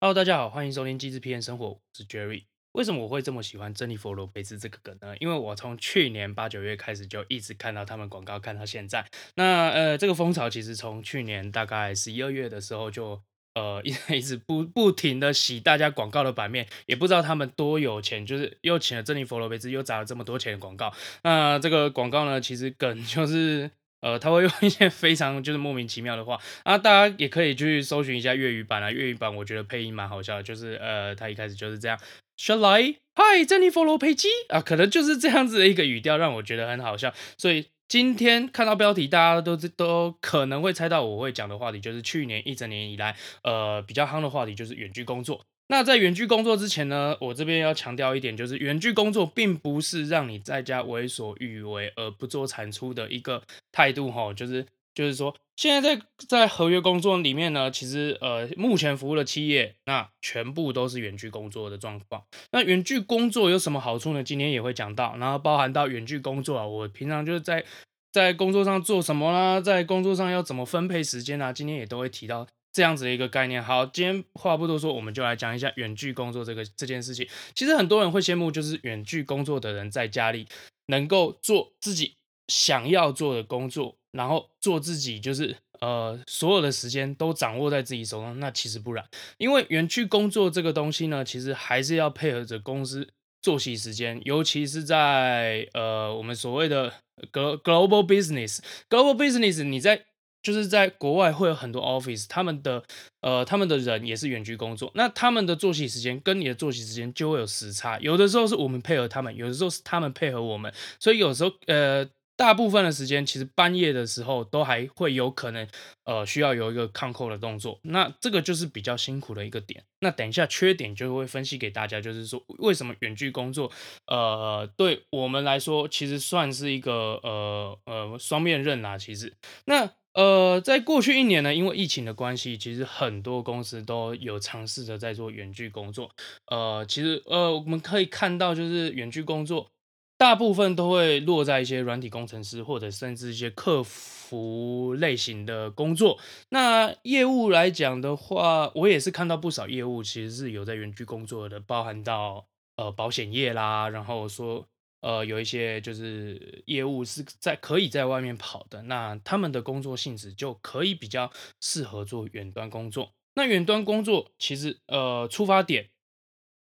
Hello，大家好，欢迎收听机智 PM 生活，我是 Jerry。为什么我会这么喜欢珍妮佛罗培兹这个梗呢？因为我从去年八九月开始就一直看到他们广告，看到现在。那呃，这个风潮其实从去年大概十一二月的时候就呃 一一直不不停的洗大家广告的版面，也不知道他们多有钱，就是又请了珍妮佛罗培兹，又砸了这么多钱的广告。那这个广告呢，其实梗就是。呃，他会用一些 非常就是莫名其妙的话啊，大家也可以去搜寻一下粤语版啊，粤语版我觉得配音蛮好笑的，就是呃，他一开始就是这样，Shall I？Hi，珍妮佛罗培兹啊，可能就是这样子的一个语调让我觉得很好笑，所以今天看到标题，大家都都可能会猜到我会讲的话题，就是去年一整年以来，呃，比较夯的话题就是远距工作。那在远距工作之前呢，我这边要强调一点，就是远距工作并不是让你在家为所欲为而不做产出的一个态度哈，就是就是说，现在在在合约工作里面呢，其实呃目前服务的企业那全部都是远距工作的状况。那远距工作有什么好处呢？今天也会讲到，然后包含到远距工作啊，我平常就是在在工作上做什么啦，在工作上要怎么分配时间啊，今天也都会提到。这样子的一个概念。好，今天话不多说，我们就来讲一下远距工作这个这件事情。其实很多人会羡慕，就是远距工作的人在家里能够做自己想要做的工作，然后做自己，就是呃所有的时间都掌握在自己手上。那其实不然，因为远距工作这个东西呢，其实还是要配合着公司作息时间，尤其是在呃我们所谓的 global business，global business 你在。就是在国外会有很多 office，他们的呃他们的人也是远距工作，那他们的作息时间跟你的作息时间就会有时差，有的时候是我们配合他们，有的时候是他们配合我们，所以有时候呃大部分的时间其实半夜的时候都还会有可能呃需要有一个 concall 的动作，那这个就是比较辛苦的一个点。那等一下缺点就会分析给大家，就是说为什么远距工作呃对我们来说其实算是一个呃呃双面刃啦，其实那。呃，在过去一年呢，因为疫情的关系，其实很多公司都有尝试着在做远距工作。呃，其实呃，我们可以看到，就是远距工作大部分都会落在一些软体工程师或者甚至一些客服类型的工作。那业务来讲的话，我也是看到不少业务其实是有在远距工作的，包含到呃保险业啦，然后说。呃，有一些就是业务是在可以在外面跑的，那他们的工作性质就可以比较适合做远端工作。那远端工作其实呃，出发点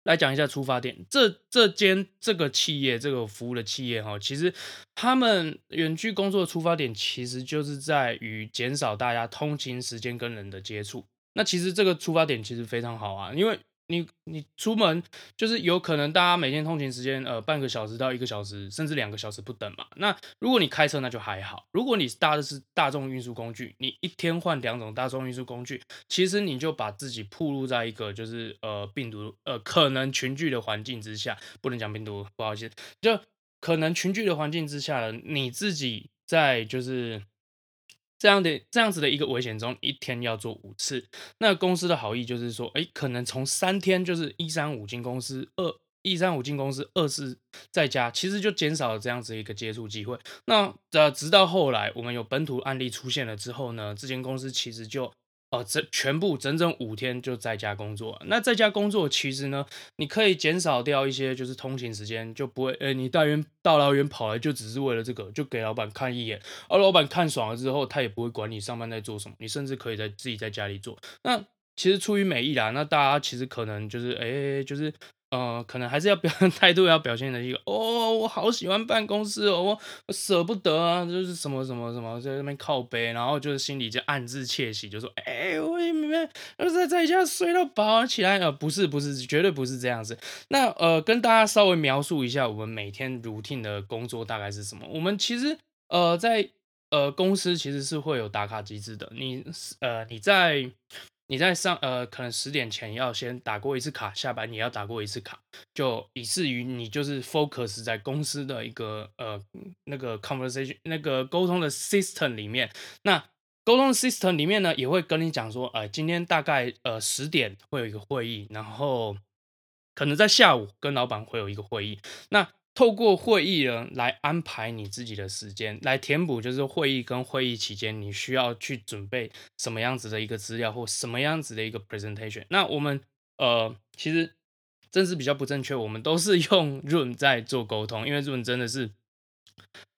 来讲一下出发点，这这间这个企业这个服务的企业哈，其实他们远距工作的出发点其实就是在于减少大家通勤时间跟人的接触。那其实这个出发点其实非常好啊，因为。你你出门就是有可能大家每天通勤时间呃半个小时到一个小时，甚至两个小时不等嘛。那如果你开车那就还好，如果你搭的是大众运输工具，你一天换两种大众运输工具，其实你就把自己暴露在一个就是呃病毒呃可能群聚的环境之下，不能讲病毒，不好意思，就可能群聚的环境之下了，你自己在就是。这样的这样子的一个危险中，一天要做五次。那公司的好意就是说，哎，可能从三天就是一三五进公司，二一三五进公司，二是在家，其实就减少了这样子一个接触机会。那呃，直到后来我们有本土案例出现了之后呢，这间公司其实就。哦，这全部整整五天就在家工作。那在家工作其实呢，你可以减少掉一些就是通勤时间，就不会，呃，你大远大老远跑来就只是为了这个，就给老板看一眼，而老板看爽了之后，他也不会管你上班在做什么，你甚至可以在自己在家里做。那其实出于美意啦，那大家其实可能就是，哎，就是。呃，可能还是要表 态度，要表现的一个哦，我好喜欢办公室哦，我舍不得啊，就是什么什么什么在那边靠背，然后就是心里就暗自窃喜，就说，哎、欸，我也没有在在家睡到饱起来，呃，不是不是，绝对不是这样子。那呃，跟大家稍微描述一下我们每天 routine 的工作大概是什么。我们其实呃在呃公司其实是会有打卡机制的，你呃你在。你在上呃，可能十点前要先打过一次卡，下班也要打过一次卡，就以至于你就是 focus 在公司的一个呃那个 conversation 那个沟通的 system 里面。那沟通 system 里面呢，也会跟你讲说，呃，今天大概呃十点会有一个会议，然后可能在下午跟老板会有一个会议。那透过会议呢，来安排你自己的时间，来填补就是会议跟会议期间你需要去准备什么样子的一个资料或什么样子的一个 presentation。那我们呃，其实真是比较不正确，我们都是用 Room 在做沟通，因为 Room 真的是。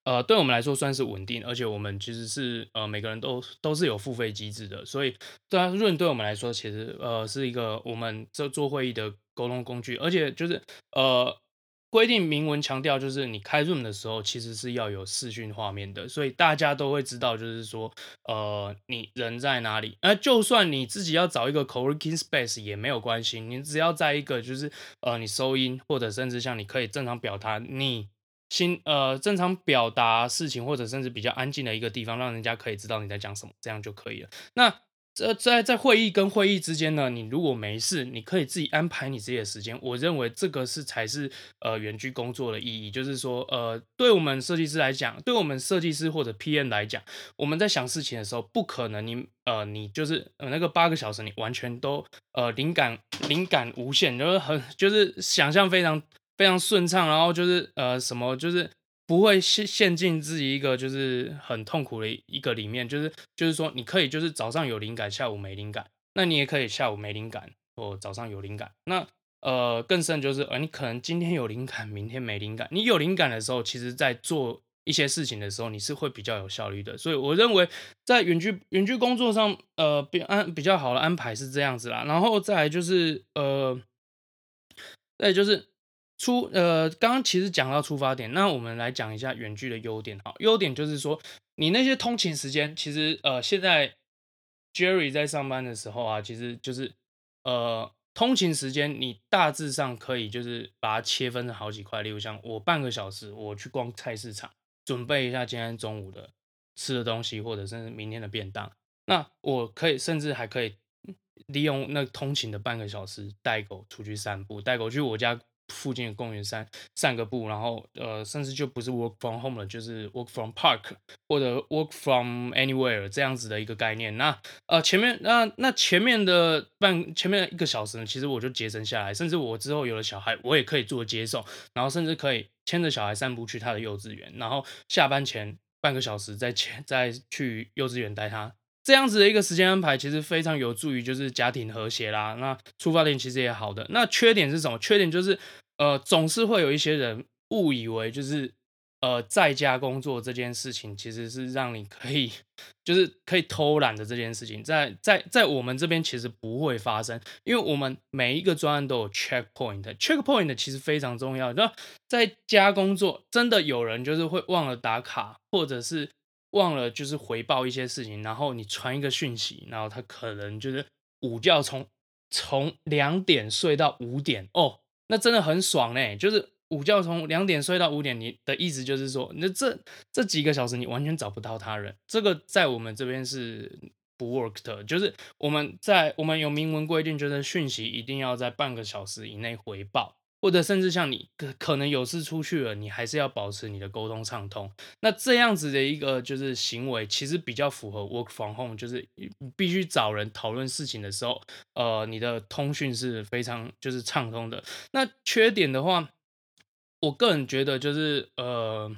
呃，对我们来说算是稳定，而且我们其实是呃每个人都都是有付费机制的，所以对啊，Zoom 对我们来说其实呃是一个我们这做会议的沟通工具，而且就是呃规定明文强调，就是你开 Zoom 的时候其实是要有视讯画面的，所以大家都会知道，就是说呃你人在哪里，那、就算你自己要找一个 co-working space 也没有关系，你只要在一个就是呃你收音或者甚至像你可以正常表达你。心呃，正常表达事情，或者甚至比较安静的一个地方，让人家可以知道你在讲什么，这样就可以了。那这在在会议跟会议之间呢，你如果没事，你可以自己安排你自己的时间。我认为这个是才是呃远距工作的意义，就是说呃，对我们设计师来讲，对我们设计师或者 PM 来讲，我们在想事情的时候，不可能你呃你就是呃那个八个小时，你完全都呃灵感灵感无限，就是很就是想象非常。非常顺畅，然后就是呃什么就是不会陷陷进自己一个就是很痛苦的一个里面，就是就是说你可以就是早上有灵感，下午没灵感，那你也可以下午没灵感或早上有灵感。那呃更甚就是呃你可能今天有灵感，明天没灵感。你有灵感的时候，其实在做一些事情的时候，你是会比较有效率的。所以我认为在远距远距工作上，呃比安比较好的安排是这样子啦。然后再来就是呃再就是。出呃，刚刚其实讲到出发点，那我们来讲一下远距的优点哈。优点就是说，你那些通勤时间，其实呃，现在 Jerry 在上班的时候啊，其实就是呃，通勤时间你大致上可以就是把它切分成好几块。例如像我半个小时，我去逛菜市场，准备一下今天中午的吃的东西，或者甚至明天的便当。那我可以甚至还可以利用那通勤的半个小时，带狗出去散步，带狗去我家。附近的公园散散个步，然后呃，甚至就不是 work from home 了，就是 work from park 或者 work from anywhere 这样子的一个概念。那呃，前面那那前面的半前面的一个小时呢，其实我就节省下来，甚至我之后有了小孩，我也可以做接送，然后甚至可以牵着小孩散步去他的幼稚园，然后下班前半个小时再牵再去幼稚园带他。这样子的一个时间安排，其实非常有助于就是家庭和谐啦。那出发点其实也好的。那缺点是什么？缺点就是，呃，总是会有一些人误以为就是。呃，在家工作这件事情其实是让你可以，就是可以偷懒的这件事情，在在在我们这边其实不会发生，因为我们每一个专案都有 checkpoint，checkpoint 其实非常重要。那在家工作，真的有人就是会忘了打卡，或者是忘了就是回报一些事情，然后你传一个讯息，然后他可能就是午觉从从两点睡到五点哦，那真的很爽嘞，就是。午觉从两点睡到五点，你的意思就是说，那这这几个小时你完全找不到他人，这个在我们这边是不 work 的，就是我们在我们有明文规定，就是讯息一定要在半个小时以内回报。或者甚至像你可可能有事出去了，你还是要保持你的沟通畅通。那这样子的一个就是行为，其实比较符合 work from home，就是必须找人讨论事情的时候，呃，你的通讯是非常就是畅通的。那缺点的话，我个人觉得就是呃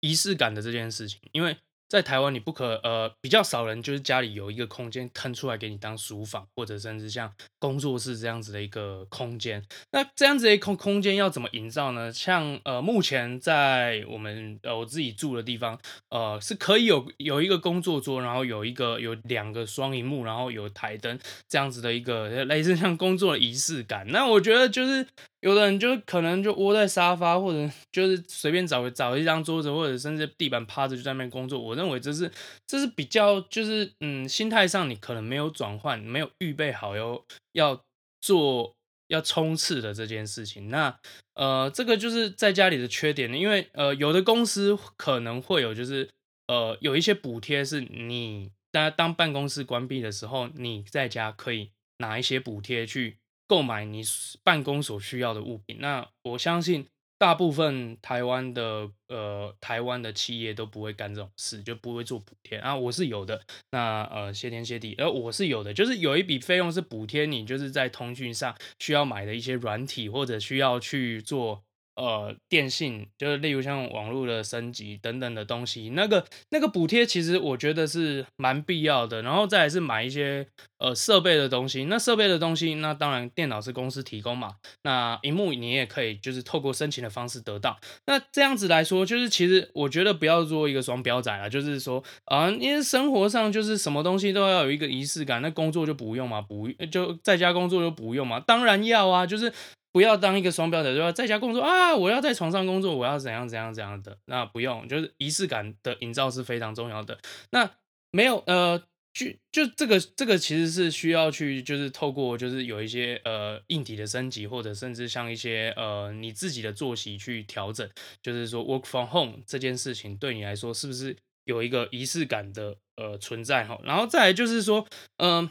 仪式感的这件事情，因为。在台湾，你不可呃比较少人，就是家里有一个空间腾出来给你当书房，或者甚至像工作室这样子的一个空间。那这样子的空空间要怎么营造呢？像呃目前在我们呃我自己住的地方，呃是可以有有一个工作桌，然后有一个有两个双荧幕，然后有台灯这样子的一个类似像工作的仪式感。那我觉得就是。有的人就可能就窝在沙发，或者 就是随便找找一张桌子，或者甚至地板趴着就在那边工作。我认为这是这是比较就是嗯，心态上你可能没有转换，没有预备好要要做要冲刺的这件事情。那呃，这个就是在家里的缺点，因为呃，有的公司可能会有就是呃有一些补贴，是你当当办公室关闭的时候，你在家可以拿一些补贴去。购买你办公所需要的物品，那我相信大部分台湾的呃台湾的企业都不会干这种事，就不会做补贴啊。我是有的，那呃谢天谢地，而我是有的，就是有一笔费用是补贴你，就是在通讯上需要买的一些软体或者需要去做呃，电信就是例如像网络的升级等等的东西，那个那个补贴其实我觉得是蛮必要的。然后再来是买一些呃设备的东西，那设备的东西，那当然电脑是公司提供嘛，那荧幕你也可以就是透过申请的方式得到。那这样子来说，就是其实我觉得不要做一个双标仔啊，就是说啊、因为生活上就是什么东西都要有一个仪式感，那工作就不用嘛，不就在家工作就不用嘛，当然要啊，就是。不要当一个双标的，就要在家工作啊！我要在床上工作，我要怎样怎样怎样的？那不用，就是仪式感的营造是非常重要的。那没有呃，就就这个这个其实是需要去，就是透过就是有一些呃硬体的升级，或者甚至像一些呃你自己的作息去调整，就是说 work from home 这件事情对你来说是不是有一个仪式感的呃存在哈？然后再来就是说嗯。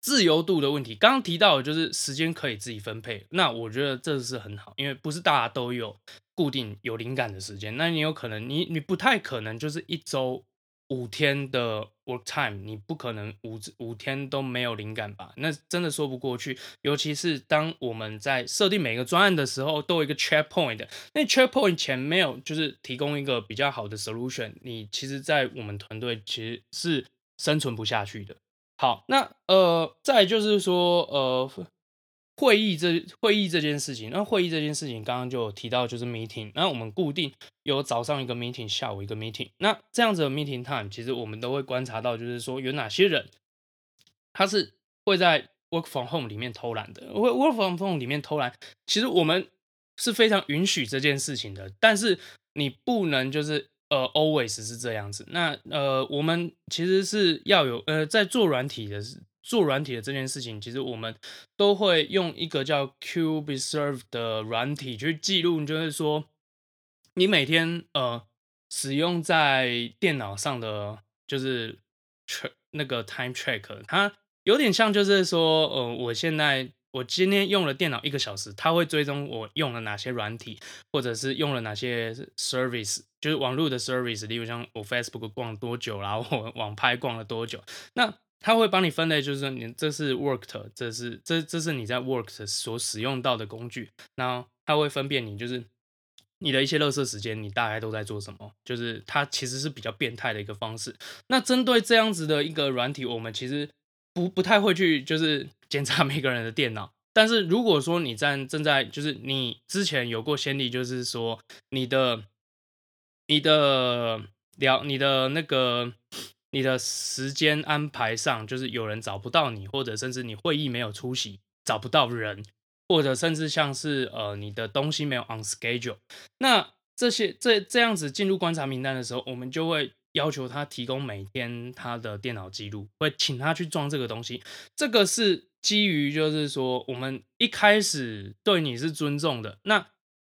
自由度的问题，刚刚提到的就是时间可以自己分配，那我觉得这是很好，因为不是大家都有固定有灵感的时间，那你有可能你你不太可能就是一周五天的 work time，你不可能五五天都没有灵感吧？那真的说不过去，尤其是当我们在设定每个专案的时候，都有一个 checkpoint，那 checkpoint 前没有就是提供一个比较好的 solution，你其实，在我们团队其实是生存不下去的。好，那呃，再就是说，呃，会议这会议这件事情，那会议这件事情刚刚就有提到，就是 meeting，那我们固定有早上一个 meeting，下午一个 meeting，那这样子的 meeting time，其实我们都会观察到，就是说有哪些人，他是会在 work from home 里面偷懒的，work work from home 里面偷懒，其实我们是非常允许这件事情的，但是你不能就是。呃，always 是这样子。那呃，我们其实是要有呃，在做软体的做软体的这件事情，其实我们都会用一个叫 Q b e s e r v e 的软体去记录，就是说你每天呃使用在电脑上的就是 track 那个 time Track，它有点像就是说呃，我现在。我今天用了电脑一个小时，它会追踪我用了哪些软体，或者是用了哪些 service，就是网络的 service，例如像我 Facebook 逛多久，然 后我网拍逛了多久，那它会帮你分类，就是说你这是 worked，这是这这是你在 worked 所使用到的工具，然后它会分辨你就是你的一些垃圾时间，你大概都在做什么，就是它其实是比较变态的一个方式。那针对这样子的一个软体，我们其实不不太会去就是。检查每个人的电脑，但是如果说你在正在就是你之前有过先例，就是说你的你的聊你的那个你的时间安排上，就是有人找不到你，或者甚至你会议没有出席，找不到人，或者甚至像是呃你的东西没有 on schedule，那这些这这样子进入观察名单的时候，我们就会。要求他提供每天他的电脑记录，会请他去装这个东西。这个是基于就是说，我们一开始对你是尊重的。那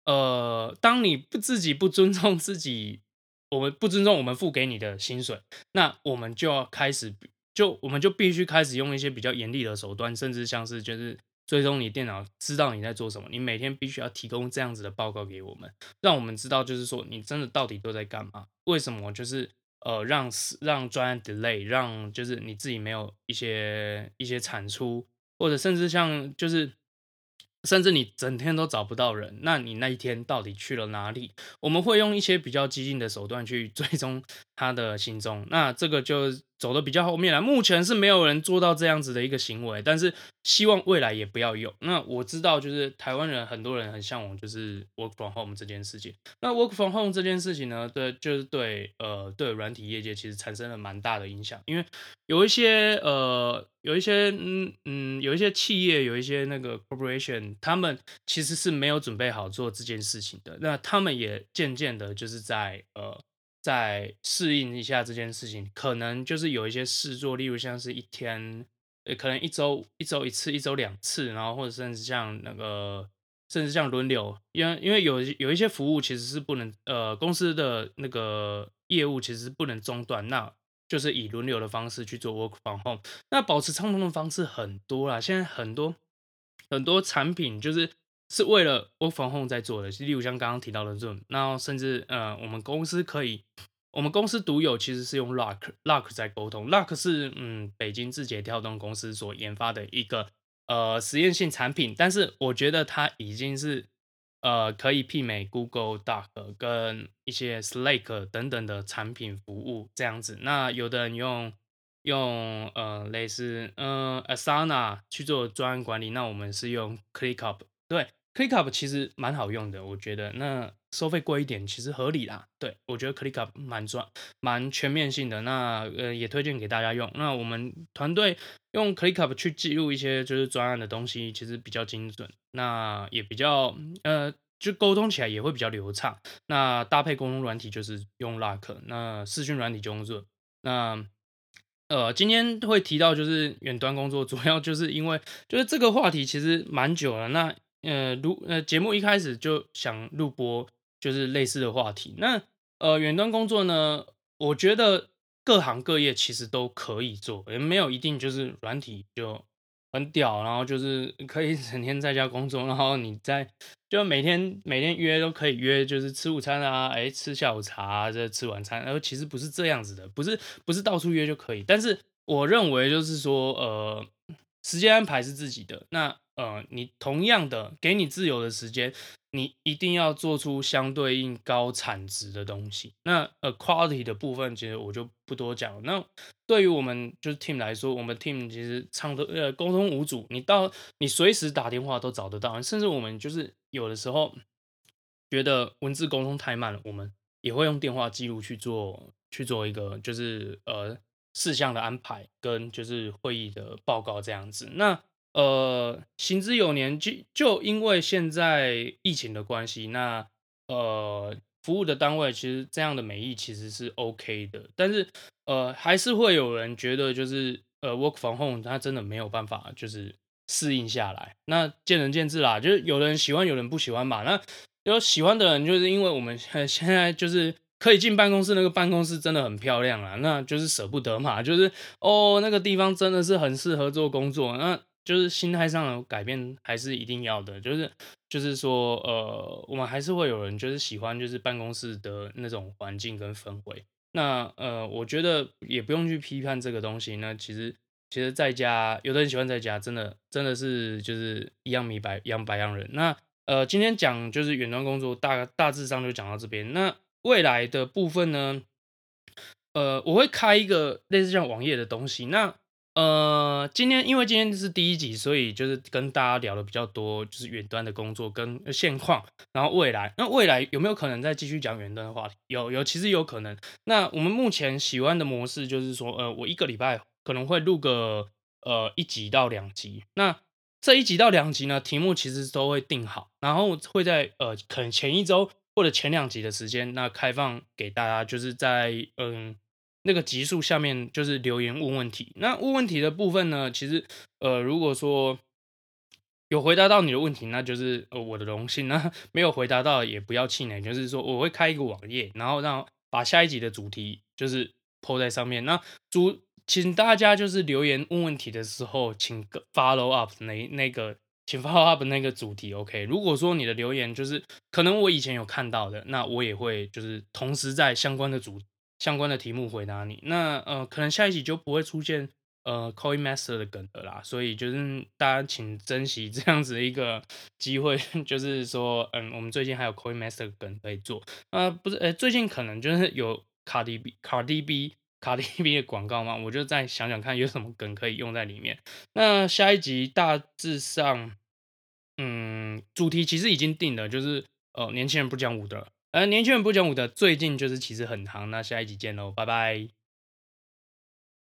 呃，当你不自己不尊重自己，我们不尊重我们付给你的薪水，那我们就要开始，就我们就必须开始用一些比较严厉的手段，甚至像是就是追踪你电脑，知道你在做什么。你每天必须要提供这样子的报告给我们，让我们知道就是说你真的到底都在干嘛？为什么就是？呃，让让专案 delay，让就是你自己没有一些一些产出，或者甚至像就是。甚至你整天都找不到人，那你那一天到底去了哪里？我们会用一些比较激进的手段去追踪他的行踪，那这个就走的比较后面了。目前是没有人做到这样子的一个行为，但是希望未来也不要有。那我知道，就是台湾人很多人很向往，就是 work from home 这件事情。那 work from home 这件事情呢，对，就是对呃对软体业界其实产生了蛮大的影响，因为有一些呃。有一些嗯嗯，有一些企业，有一些那个 corporation，他们其实是没有准备好做这件事情的。那他们也渐渐的，就是在呃，在适应一下这件事情，可能就是有一些事做，例如像是一天，呃，可能一周一周一次，一周两次，然后或者甚至像那个，甚至像轮流，因为因为有有一些服务其实是不能，呃，公司的那个业务其实是不能中断。那就是以轮流的方式去做 work from home，那保持畅通的方式很多啦。现在很多很多产品就是是为了 work from home 在做的，例如像刚刚提到的 Zoom，那甚至呃，我们公司可以，我们公司独有其实是用 Lock，Lock 在沟通，Lock 是嗯北京字节跳动公司所研发的一个呃实验性产品，但是我觉得它已经是。呃可以媲美 Google Doc 跟一些 Slack 等等的产品服务这样子。那有的人用用呃类似呃 Asana 去做专案管理，那我们是用 ClickUp。对，ClickUp 其实蛮好用的，我觉得那。收费贵一点其实合理啦，对，我觉得 ClickUp 蛮专蛮全面性的，那呃也推荐给大家用。那我们团队用 ClickUp 去记录一些就是专案的东西，其实比较精准，那也比较呃就沟通起来也会比较流畅。那搭配沟通软体就是用 Lock，那视讯软体就用 Zoom。那呃今天会提到就是远端工作，主要就是因为就是这个话题其实蛮久了。那呃如呃节目一开始就想录播。就是类似的话题。那呃，远端工作呢，我觉得各行各业其实都可以做，也没有一定就是软体就很屌，然后就是可以整天在家工作，然后你在就每天每天约都可以约，就是吃午餐啊，哎，吃下午茶啊，这吃晚餐，然后其实不是这样子的，不是不是到处约就可以。但是我认为就是说，呃，时间安排是自己的，那呃，你同样的给你自由的时间。你一定要做出相对应高产值的东西。那呃，quality 的部分其实我就不多讲。那对于我们就是 team 来说，我们 team 其实畅通呃沟通无阻，你到你随时打电话都找得到。甚至我们就是有的时候觉得文字沟通太慢了，我们也会用电话记录去做去做一个就是呃事项的安排跟就是会议的报告这样子。那呃，行之有年，就就因为现在疫情的关系，那呃，服务的单位其实这样的美意其实是 OK 的，但是呃，还是会有人觉得就是呃，work from home 他真的没有办法就是适应下来，那见仁见智啦，就是有的人喜欢，有人不喜欢吧。那有喜欢的人，就是因为我们 现在就是可以进办公室，那个办公室真的很漂亮啊，那就是舍不得嘛，就是哦，那个地方真的是很适合做工作，那。就是心态上的改变还是一定要的，就是就是说，呃，我们还是会有人就是喜欢就是办公室的那种环境跟氛围。那呃，我觉得也不用去批判这个东西。那其实其实在家，有的人喜欢在家，真的真的是就是一样米白一样白样人。那呃，今天讲就是远端工作，大大致上就讲到这边。那未来的部分呢，呃，我会开一个类似像网页的东西。那呃，今天因为今天是第一集，所以就是跟大家聊的比较多，就是远端的工作跟现况，然后未来，那未来有没有可能再继续讲远端的话题？有有，其实有可能。那我们目前喜欢的模式就是说，呃，我一个礼拜可能会录个呃一集到两集。那这一集到两集呢，题目其实都会定好，然后会在呃可能前一周或者前两集的时间，那开放给大家，就是在嗯。那个集数下面就是留言问问题，那问问题的部分呢，其实呃，如果说有回答到你的问题，那就是呃我的荣幸；那 没有回答到也不要气馁，就是说我会开一个网页，然后让把下一集的主题就是 po 在上面。那主请大家就是留言问问题的时候，请 follow up 那那个，请 follow up 那个主题。OK，如果说你的留言就是可能我以前有看到的，那我也会就是同时在相关的主。相关的题目回答你，那呃，可能下一集就不会出现呃，Coin Master 的梗了啦，所以就是大家请珍惜这样子的一个机会，就是说，嗯，我们最近还有 Coin Master 的梗可以做，呃，不是，呃，最近可能就是有卡迪 B 卡迪 B 卡迪 B 的广告嘛，我就再想想看有什么梗可以用在里面。那下一集大致上，嗯，主题其实已经定了，就是呃，年轻人不讲武德。呃，年轻人不讲武德，最近就是其实很行。那下一集见喽，拜拜。